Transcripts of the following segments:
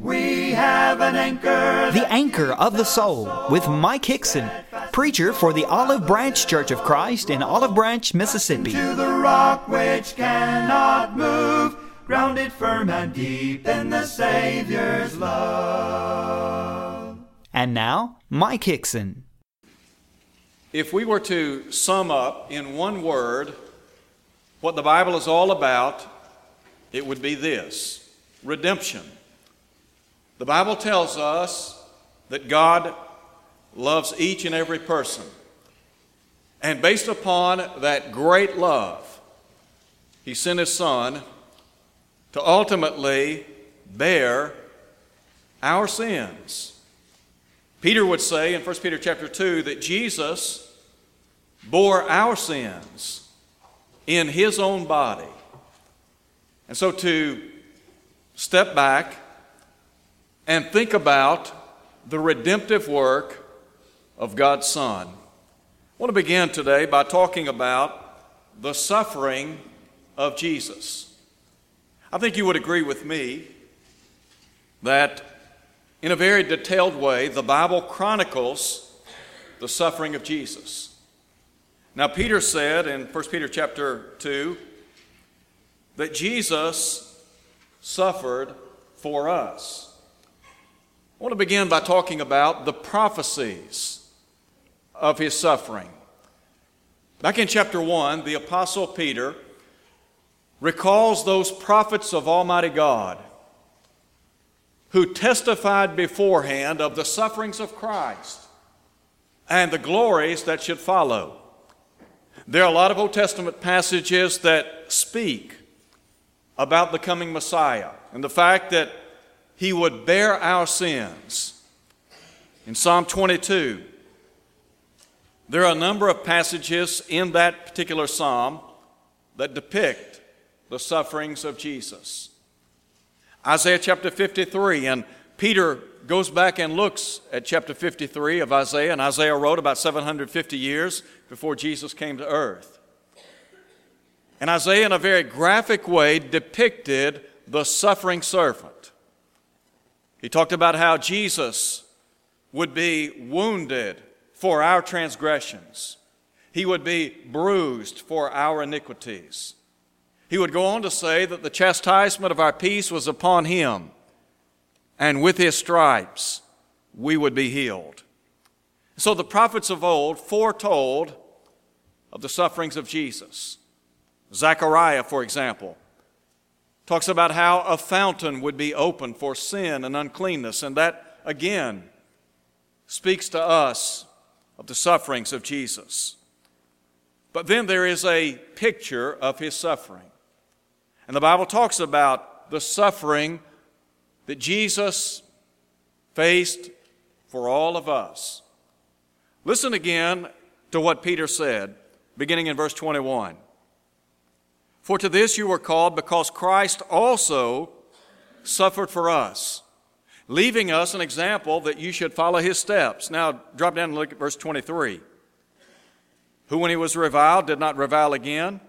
We have an anchor. The Anchor of the Soul with Mike Hickson, preacher for the Olive Branch Church of Christ in Olive Branch, Mississippi. To the rock which cannot move, grounded firm and deep in the Savior's love. And now, Mike Hickson. If we were to sum up in one word what the Bible is all about, it would be this redemption. The Bible tells us that God loves each and every person. And based upon that great love, He sent His Son to ultimately bear our sins. Peter would say in 1 Peter chapter 2 that Jesus bore our sins in his own body. And so to step back and think about the redemptive work of God's Son. I want to begin today by talking about the suffering of Jesus. I think you would agree with me that in a very detailed way, the Bible chronicles the suffering of Jesus. Now, Peter said in 1 Peter chapter 2 that Jesus suffered for us. I want to begin by talking about the prophecies of his suffering. Back in chapter 1, the Apostle Peter recalls those prophets of Almighty God who testified beforehand of the sufferings of Christ and the glories that should follow. There are a lot of Old Testament passages that speak about the coming Messiah and the fact that he would bear our sins. In Psalm 22, there are a number of passages in that particular psalm that depict the sufferings of Jesus. Isaiah chapter 53, and Peter goes back and looks at chapter 53 of Isaiah, and Isaiah wrote about 750 years before Jesus came to earth. And Isaiah, in a very graphic way, depicted the suffering servant. He talked about how Jesus would be wounded for our transgressions, he would be bruised for our iniquities. He would go on to say that the chastisement of our peace was upon him, and with his stripes we would be healed. So the prophets of old foretold of the sufferings of Jesus. Zechariah, for example, talks about how a fountain would be opened for sin and uncleanness, and that again speaks to us of the sufferings of Jesus. But then there is a picture of his suffering. And the Bible talks about the suffering that Jesus faced for all of us. Listen again to what Peter said, beginning in verse 21. For to this you were called because Christ also suffered for us, leaving us an example that you should follow his steps. Now, drop down and look at verse 23. Who, when he was reviled, did not revile again.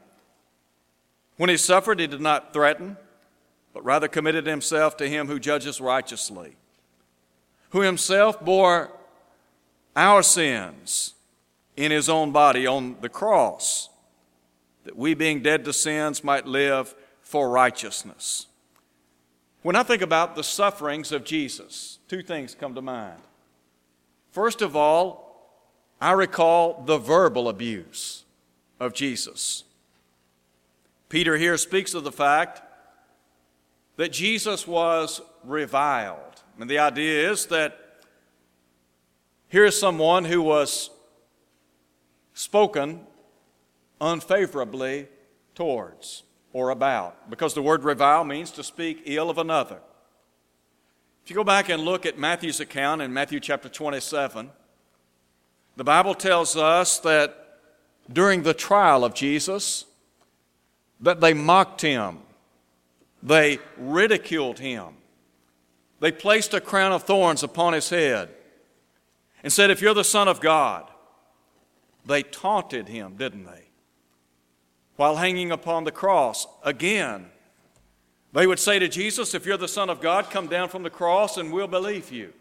When he suffered, he did not threaten, but rather committed himself to him who judges righteously, who himself bore our sins in his own body on the cross that we, being dead to sins, might live for righteousness. When I think about the sufferings of Jesus, two things come to mind. First of all, I recall the verbal abuse of Jesus. Peter here speaks of the fact that Jesus was reviled. And the idea is that here is someone who was spoken unfavorably towards or about, because the word revile means to speak ill of another. If you go back and look at Matthew's account in Matthew chapter 27, the Bible tells us that during the trial of Jesus, that they mocked him, they ridiculed him, they placed a crown of thorns upon his head, and said, If you're the Son of God, they taunted him, didn't they? While hanging upon the cross. Again, They would say to Jesus, If you're the Son of God, come down from the cross and we'll believe you.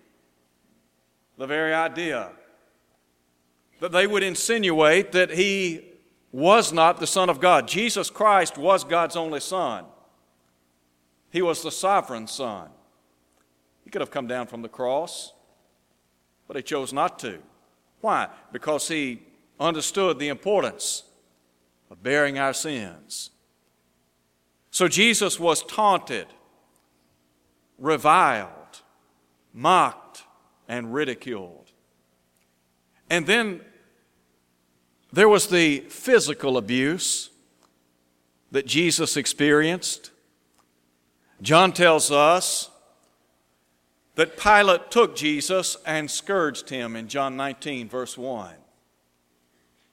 The very idea that they would insinuate that he was not the Son of God. Jesus Christ was God's only Son, he was the sovereign Son. He could have come down from the cross, but he chose not to. Why? Because he understood the importance of bearing our sins. So Jesus was taunted, reviled, mocked, and ridiculed. And then there was the physical abuse that Jesus experienced. John tells us that Pilate took Jesus and scourged him in John 19, verse 1.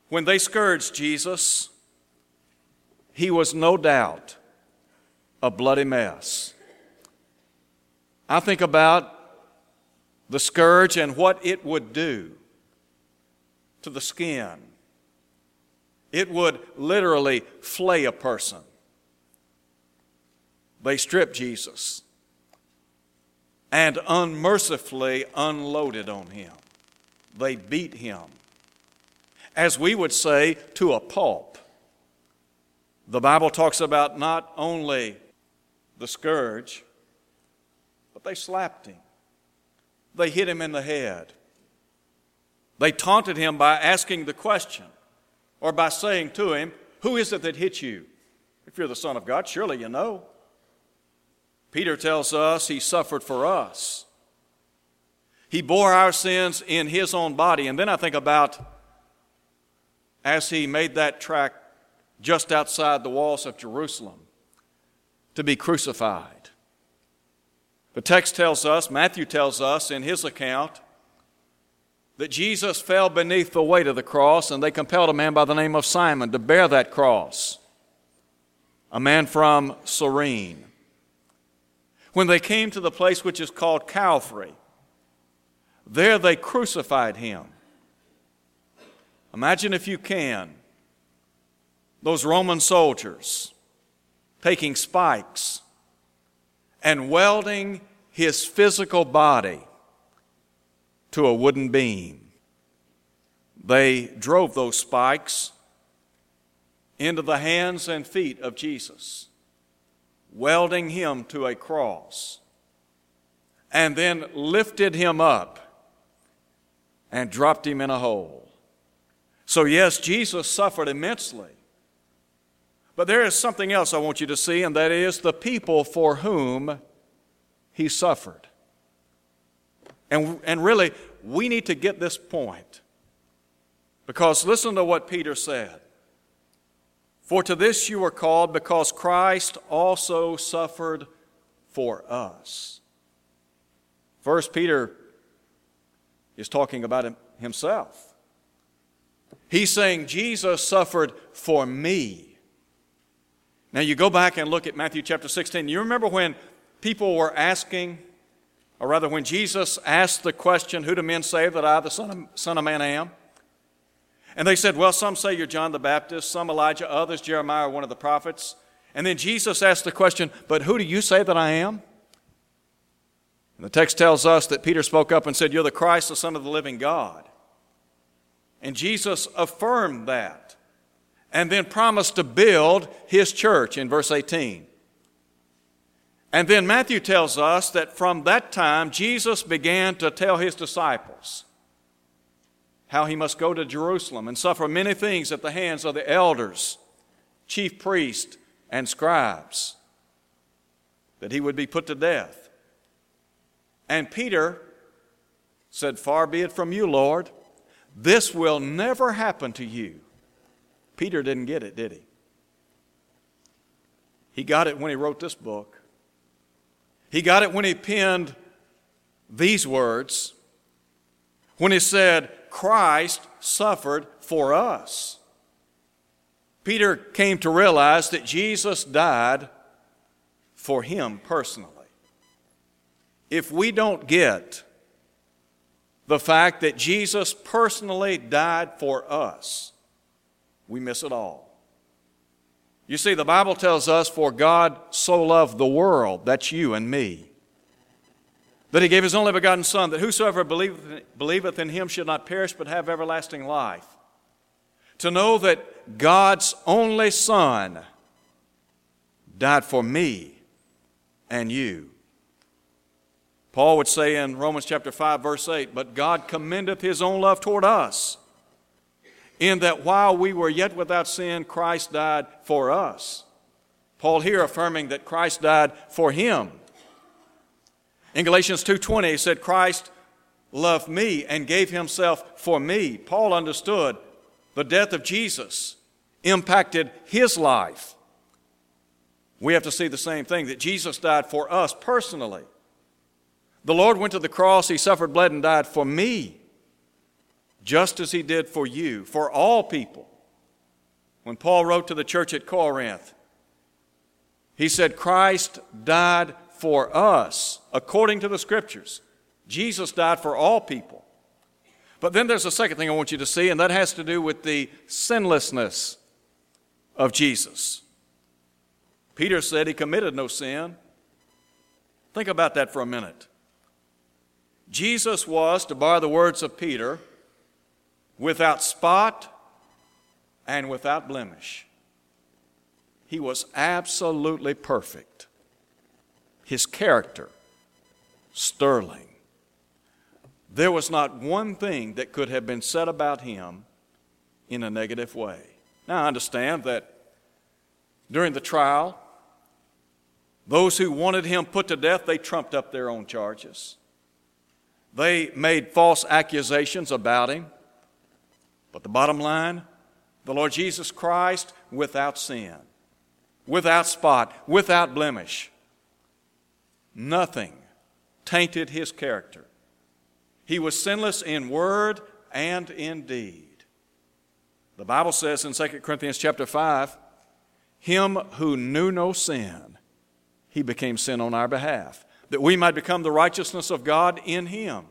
When they scourged Jesus, he was no doubt a bloody mess. I think about the scourge and what it would do to the skin. It would literally flay a person. They stripped Jesus and unmercifully unloaded on him. They beat him, as we would say, to a pulp. The Bible talks about not only the scourge, but they slapped him. They hit him in the head. They taunted him by asking the question or by saying to him, Who is it that hit you? If you're the Son of God, surely you know. Peter tells us he suffered for us. He bore our sins in his own body. And then I think about as he made that track just outside the walls of Jerusalem to be crucified. The text tells us, Matthew tells us in his account, that Jesus fell beneath the weight of the cross and they compelled a man by the name of Simon to bear that cross, a man from Cyrene. When they came to the place which is called Calvary, there they crucified him. Imagine if you can, those Roman soldiers taking spikes and welding his physical body to a wooden beam. They drove those spikes into the hands and feet of Jesus, welding him to a cross, and then lifted him up and dropped him in a hole. So, yes, Jesus suffered immensely. But there is something else I want you to see, and that is the people for whom he suffered. And, and really, we need to get this point. Because listen to what Peter said. For to this you were called, because Christ also suffered for us. First, Peter is talking about himself. He's saying, Jesus suffered for me. Now, you go back and look at Matthew chapter 16. You remember when people were asking, or rather, when Jesus asked the question, Who do men say that I, the Son of, Son of Man, am? And they said, Well, some say you're John the Baptist, some Elijah, others Jeremiah, one of the prophets. And then Jesus asked the question, But who do you say that I am? And the text tells us that Peter spoke up and said, You're the Christ, the Son of the living God. And Jesus affirmed that and then promised to build his church in verse 18. And then Matthew tells us that from that time, Jesus began to tell his disciples how he must go to Jerusalem and suffer many things at the hands of the elders, chief priests, and scribes, that he would be put to death. And Peter said, Far be it from you, Lord, this will never happen to you. Peter didn't get it, did he? He got it when he wrote this book. He got it when he penned these words, when he said, Christ suffered for us. Peter came to realize that Jesus died for him personally. If we don't get the fact that Jesus personally died for us, we miss it all. You see, the Bible tells us, For God so loved the world, that's you and me, that he gave his only begotten Son, that whosoever believeth, in him should not perish but have everlasting life. To know that God's only Son died for me and you. Paul would say in Romans chapter 5, verse 8, But God commendeth his own love toward us, in that while we were yet without sin, Christ died for us. Paul here affirming that Christ died for him. In Galatians 2:20 he said Christ loved me and gave himself for me. Paul understood the death of Jesus impacted his life. We have to see the same thing that Jesus died for us personally. The Lord went to the cross, he suffered, bled and died for me, just as he did for you, for all people. When Paul wrote to the church at Corinth, he said Christ died for us according to the scriptures. Jesus died for all people. But then there's a second thing I want you to see, and that has to do with the sinlessness of Jesus. Peter said he committed no sin. Think about that for a minute. Jesus was, to borrow the words of Peter, without spot and without blemish. He was absolutely perfect his character sterling. There was not one thing that could have been said about him in a negative way. Now, I understand that during the trial, those who wanted him put to death, they trumped up their own charges. They made false accusations about him. But the bottom line the Lord Jesus Christ without sin, without spot, without blemish, Nothing tainted his character. He was sinless in word and in deed. The Bible says in 2 Corinthians chapter 5, him who knew no sin, he became sin on our behalf, that we might become the righteousness of God in him.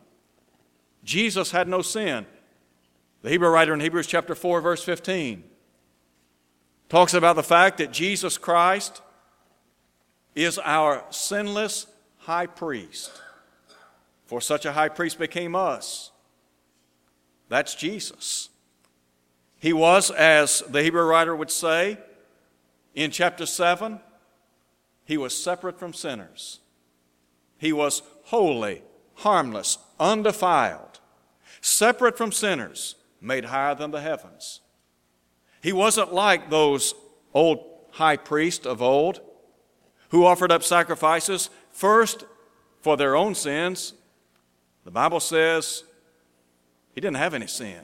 Jesus had no sin. The Hebrew writer in Hebrews chapter 4 verse 15 talks about the fact that Jesus Christ is our sinless high priest. For such a high priest became us. That's Jesus. He was, as the Hebrew writer would say in chapter 7, he was separate from sinners. He was holy, harmless, undefiled, separate from sinners, made higher than the heavens. He wasn't like those old high priests of old who offered up sacrifices First, for their own sins. The Bible says he didn't have any sin.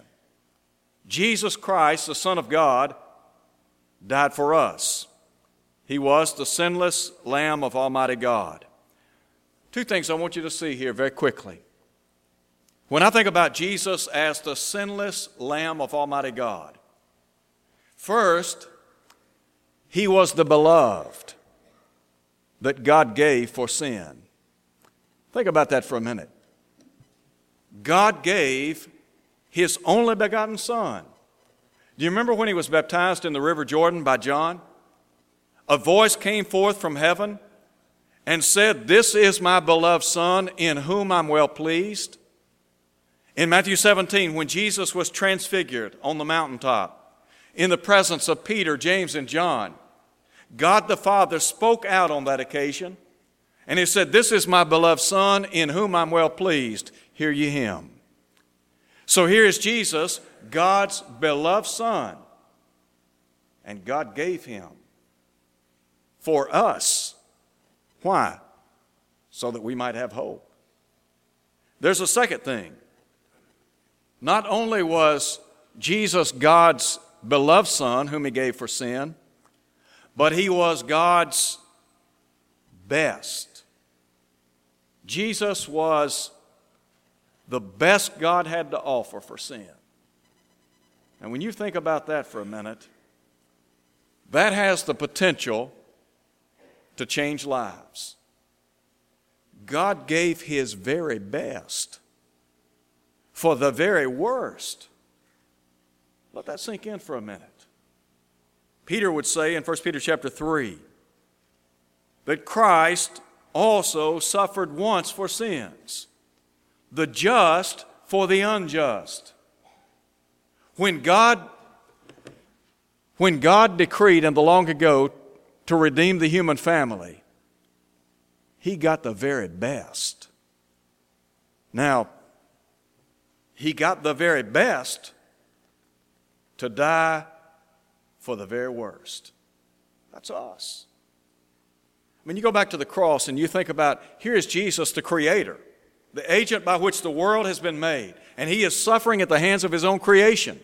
Jesus Christ, the Son of God, died for us. He was the sinless Lamb of Almighty God. Two things I want you to see here very quickly. When I think about Jesus as the sinless Lamb of Almighty God, first, he was the beloved that God gave for sin. Think about that for a minute. God gave his only begotten Son. Do you remember when he was baptized in the River Jordan by John? A voice came forth from heaven and said, This is my beloved Son, in whom I'm well pleased. In Matthew 17, when Jesus was transfigured on the mountaintop, in the presence of Peter, James, and John, God the Father spoke out on that occasion, and He said, This is my beloved Son, in whom I'm well pleased. Hear ye him. So here is Jesus, God's beloved Son, and God gave him for us. Why? So that we might have hope. There's a second thing. Not only was Jesus God's beloved Son, whom He gave for sin, but he was God's best. Jesus was the best God had to offer for sin. And when you think about that for a minute, that has the potential to change lives. God gave His very best for the very worst. Let that sink in for a minute. Peter would say in 1 Peter chapter 3 that Christ also suffered once for sins, the just for the unjust. When God when God decreed in the long ago to redeem the human family, he got the very best. Now, he got the very best to die for the very worst. That's us. When you go back to the cross and you think about here is Jesus, the Creator, the agent by which the world has been made, and He is suffering at the hands of His own creation.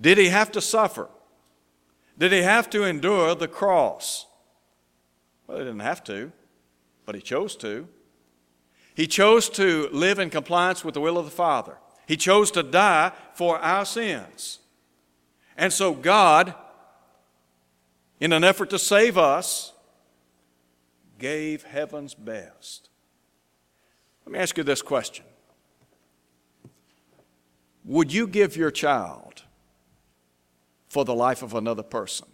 Did He have to suffer? Did He have to endure the cross? Well, He didn't have to, but He chose to. He chose to live in compliance with the will of the Father. He chose to die for our sins. And so God, in an effort to save us, gave heaven's best. Let me ask you this question Would you give your child for the life of another person?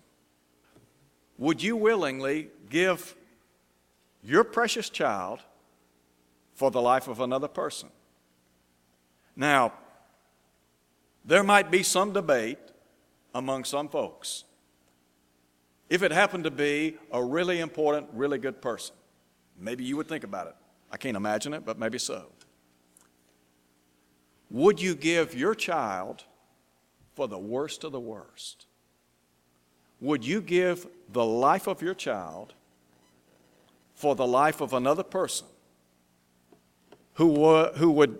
Would you willingly give your precious child for the life of another person? Now, there might be some debate among some folks if it happened to be a really important, really good person. Maybe you would think about it. I can't imagine it, but maybe so. Would you give your child for the worst of the worst? Would you give the life of your child for the life of another person who, who would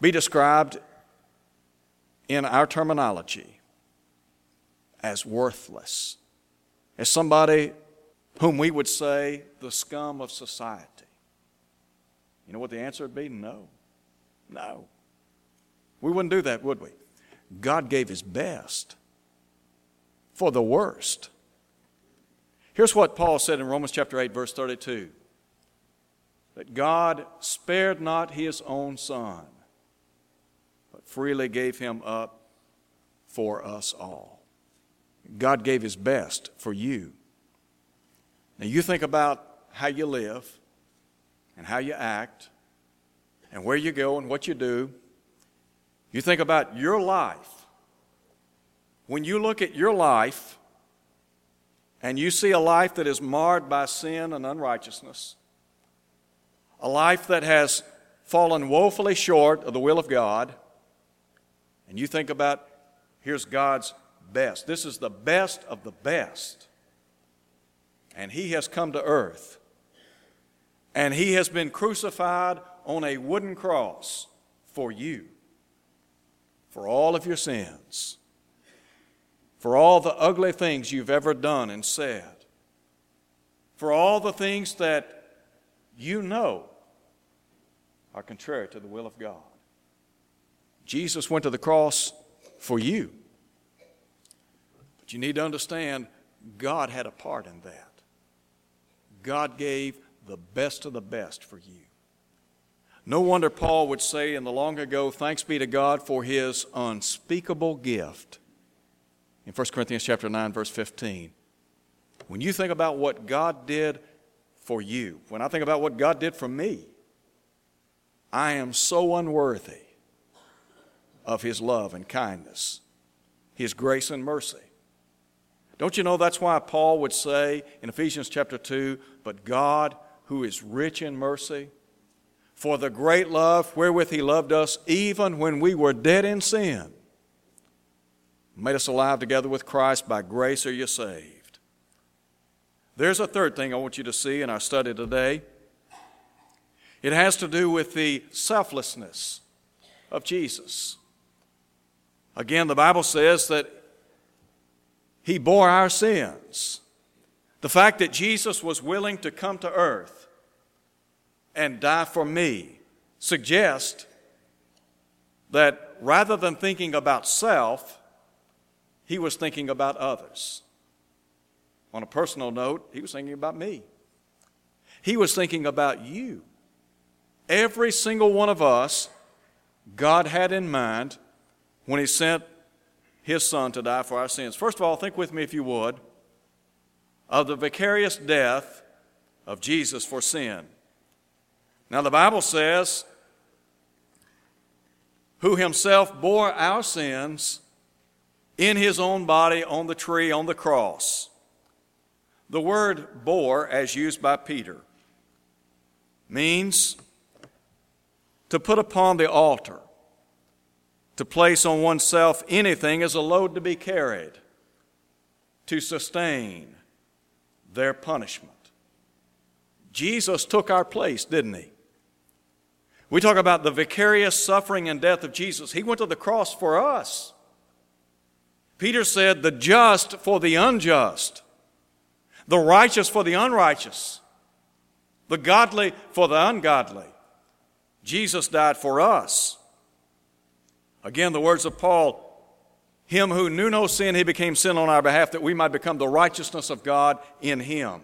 be described in our terminology as worthless? as somebody whom we would say the scum of society? You know what the answer would be? No. No. We wouldn't do that, would we? God gave His best for the worst. Here's what Paul said in Romans chapter 8, verse 32 that God spared not His own Son, but freely gave Him up for us all. God gave His best for you. Now, you think about how you live and how you act and where you go and what you do. You think about your life. When you look at your life and you see a life that is marred by sin and unrighteousness, a life that has fallen woefully short of the will of God, and you think about here's God's best. This is the best of the best. And He has come to earth. And He has been crucified on a wooden cross for you, for all of your sins, for all the ugly things you've ever done and said, for all the things that you know are contrary to the will of God. Jesus went to the cross for you. But you need to understand God had a part in that. God gave the best of the best for you. No wonder Paul would say in the long ago, Thanks be to God for his unspeakable gift. In 1 Corinthians chapter 9, verse 15. When you think about what God did for you, when I think about what God did for me, I am so unworthy of his love and kindness, his grace and mercy. Don't you know that's why Paul would say in Ephesians chapter 2 But God, who is rich in mercy, for the great love wherewith He loved us, even when we were dead in sin, made us alive together with Christ. By grace are you saved. There's a third thing I want you to see in our study today. It has to do with the selflessness of Jesus. Again, the Bible says that he bore our sins. The fact that Jesus was willing to come to earth and die for me suggests that rather than thinking about self, he was thinking about others. On a personal note, he was thinking about me. He was thinking about you. Every single one of us, God had in mind when He sent his son to die for our sins. First of all, think with me, if you would, of the vicarious death of Jesus for sin. Now, the Bible says, who himself bore our sins in his own body on the tree, on the cross. The word bore, as used by Peter, means to put upon the altar to place on oneself anything as a load to be carried, to sustain their punishment. Jesus took our place, didn't he? We talk about the vicarious suffering and death of Jesus. He went to the cross for us. Peter said, the just for the unjust, the righteous for the unrighteous, the godly for the ungodly. Jesus died for us. Again, the words of Paul Him who knew no sin, he became sin on our behalf that we might become the righteousness of God in him.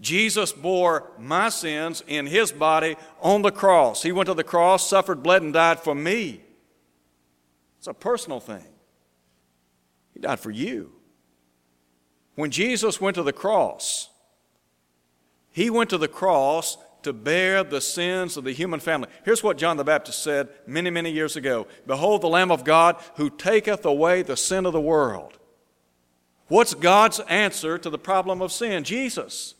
Jesus bore my sins in his body on the cross. He went to the cross, suffered, bled, and died for me. It's a personal thing. He died for you. When Jesus went to the cross, he went to the cross to bear the sins of the human family. Here's what John the Baptist said many, many years ago Behold, the Lamb of God who taketh away the sin of the world. What's God's answer to the problem of sin? Jesus.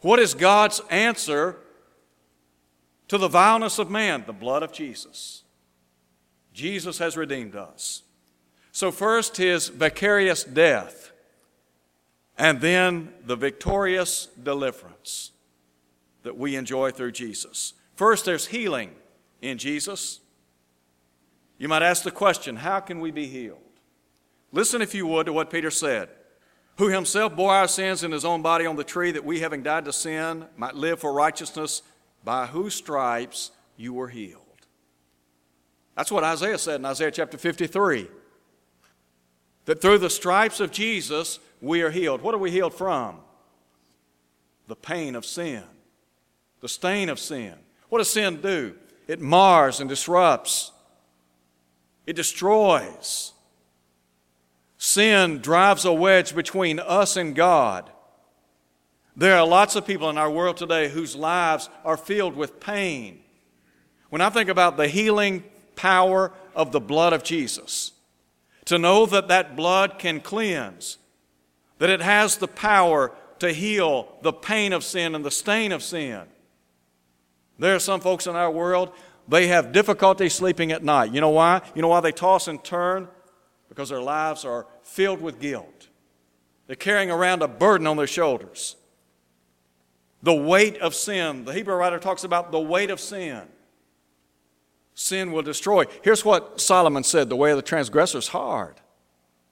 What is God's answer to the vileness of man? The blood of Jesus. Jesus has redeemed us. So, first, his vicarious death, and then the victorious deliverance that we enjoy through Jesus. First, there's healing in Jesus. You might ask the question how can we be healed? Listen, if you would, to what Peter said who himself bore our sins in his own body on the tree, that we, having died to sin, might live for righteousness, by whose stripes you were healed. That's what Isaiah said in Isaiah chapter 53. That through the stripes of Jesus, we are healed. What are we healed from? The pain of sin the stain of sin. What does sin do? It mars and disrupts, it destroys. Sin drives a wedge between us and God. There are lots of people in our world today whose lives are filled with pain. When I think about the healing power of the blood of Jesus, to know that that blood can cleanse, that it has the power to heal the pain of sin and the stain of sin, there are some folks in our world, they have difficulty sleeping at night. You know why? You know why they toss and turn? Because their lives are filled with guilt. They're carrying around a burden on their shoulders. The weight of sin. The Hebrew writer talks about the weight of sin. Sin will destroy. Here's what Solomon said the way of the transgressor is hard.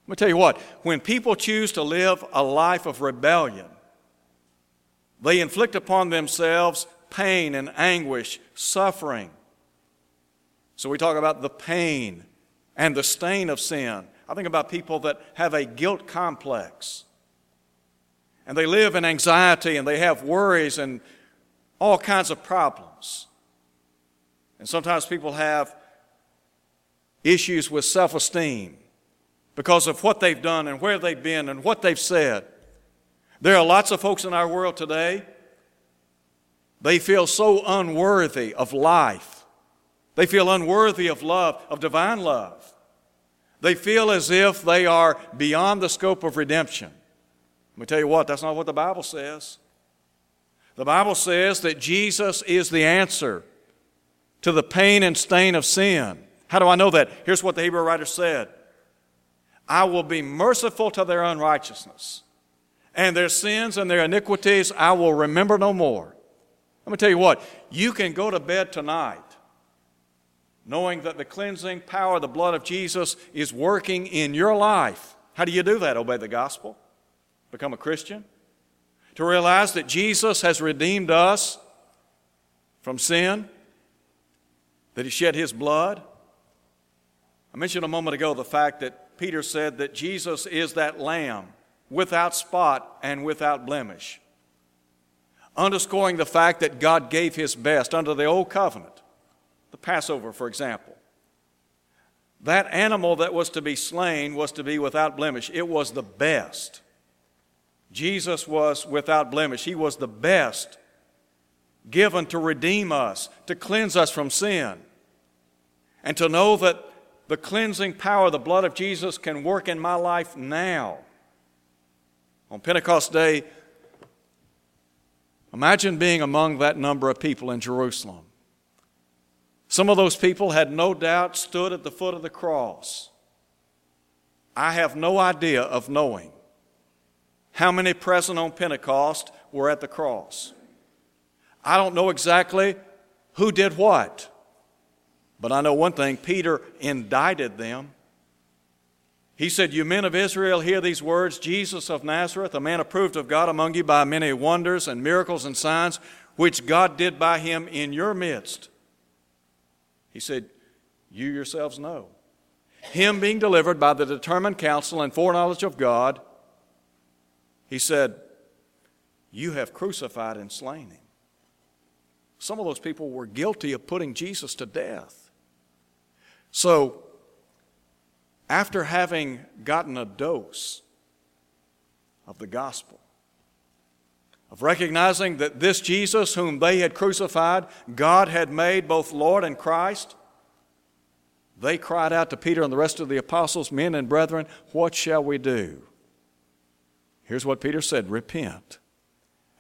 Let me tell you what, when people choose to live a life of rebellion, they inflict upon themselves pain and anguish, suffering. So we talk about the pain and the stain of sin. I think about people that have a guilt complex. And they live in anxiety and they have worries and all kinds of problems. And sometimes people have issues with self esteem because of what they've done and where they've been and what they've said. There are lots of folks in our world today they feel so unworthy of life. They feel unworthy of love, of divine love. They feel as if they are beyond the scope of redemption. Let me tell you what, that's not what the Bible says. The Bible says that Jesus is the answer to the pain and stain of sin. How do I know that? Here's what the Hebrew writer said I will be merciful to their unrighteousness, and their sins and their iniquities I will remember no more. Let me tell you what, you can go to bed tonight knowing that the cleansing power of the blood of Jesus is working in your life. How do you do that? Obey the gospel, become a Christian, to realize that Jesus has redeemed us from sin, that He shed His blood. I mentioned a moment ago the fact that Peter said that Jesus is that lamb without spot and without blemish underscoring the fact that God gave His best under the Old Covenant, the Passover, for example. That animal that was to be slain was to be without blemish. It was the best. Jesus was without blemish. He was the best given to redeem us, to cleanse us from sin, and to know that the cleansing power of the blood of Jesus can work in my life now. On Pentecost Day, imagine being among that number of people in Jerusalem. Some of those people had no doubt stood at the foot of the cross. I have no idea of knowing how many present on Pentecost were at the cross. I don't know exactly who did what, but I know one thing Peter indicted them. He said, You men of Israel, hear these words Jesus of Nazareth, a man approved of God among you by many wonders and miracles and signs, which God did by him in your midst. He said, You yourselves know. Him being delivered by the determined counsel and foreknowledge of God, he said, You have crucified and slain him. Some of those people were guilty of putting Jesus to death. So, after having gotten a dose of the gospel, of recognizing that this Jesus, whom they had crucified, God had made both Lord and Christ, they cried out to Peter and the rest of the apostles, Men and brethren, what shall we do? Here's what Peter said Repent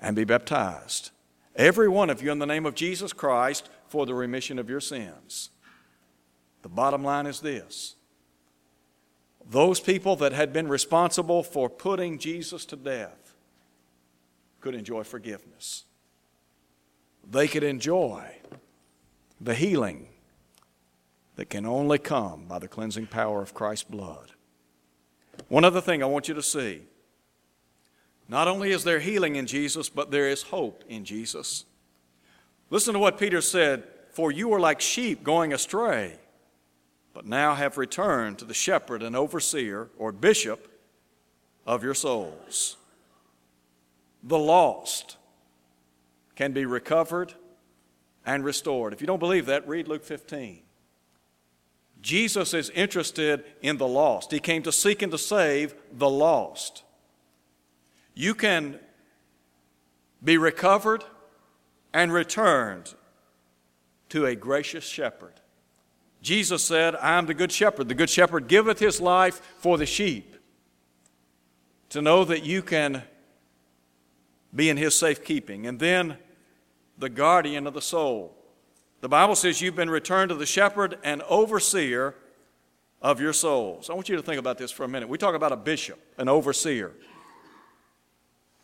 and be baptized, every one of you, in the name of Jesus Christ, for the remission of your sins. The bottom line is this those people that had been responsible for putting Jesus to death could enjoy forgiveness. They could enjoy the healing that can only come by the cleansing power of Christ's blood. One other thing I want you to see not only is there healing in Jesus, but there is hope in Jesus. Listen to what Peter said For you are like sheep going astray, but now have returned to the shepherd and overseer or bishop of your souls the lost can be recovered and restored. If you don't believe that, read Luke 15. Jesus is interested in the lost. He came to seek and to save the lost. You can be recovered and returned to a gracious shepherd. Jesus said, I am the good shepherd. The good shepherd giveth his life for the sheep. To know that you can be in his safekeeping. And then the guardian of the soul. The Bible says you've been returned to the shepherd and overseer of your souls. I want you to think about this for a minute. We talk about a bishop, an overseer,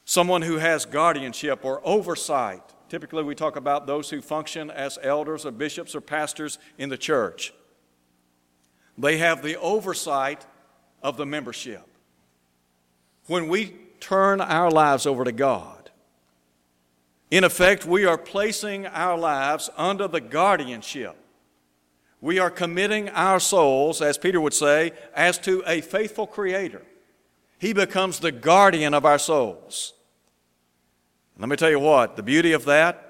someone who has guardianship or oversight. Typically, we talk about those who function as elders or bishops or pastors in the church. They have the oversight of the membership. When we turn our lives over to God, in effect, we are placing our lives under the guardianship. We are committing our souls, as Peter would say, as to a faithful Creator. He becomes the guardian of our souls. Let me tell you what, the beauty of that,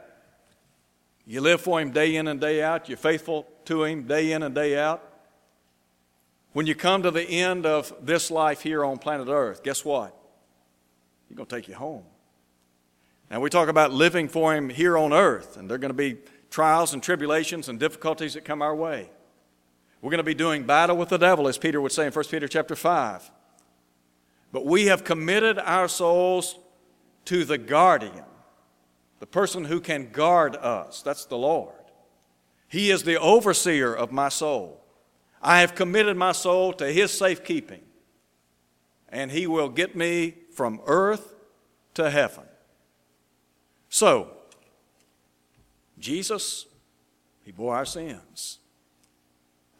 you live for Him day in and day out, you're faithful to Him day in and day out. When you come to the end of this life here on planet Earth, guess what? He's going to take you home. Now, we talk about living for Him here on earth, and there are going to be trials and tribulations and difficulties that come our way. We're going to be doing battle with the devil, as Peter would say in 1 Peter chapter 5. But we have committed our souls to the guardian, the person who can guard us. That's the Lord. He is the overseer of my soul. I have committed my soul to His safekeeping, and He will get me from earth to heaven. So, Jesus, He bore our sins.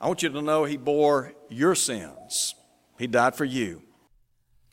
I want you to know He bore your sins. He died for you.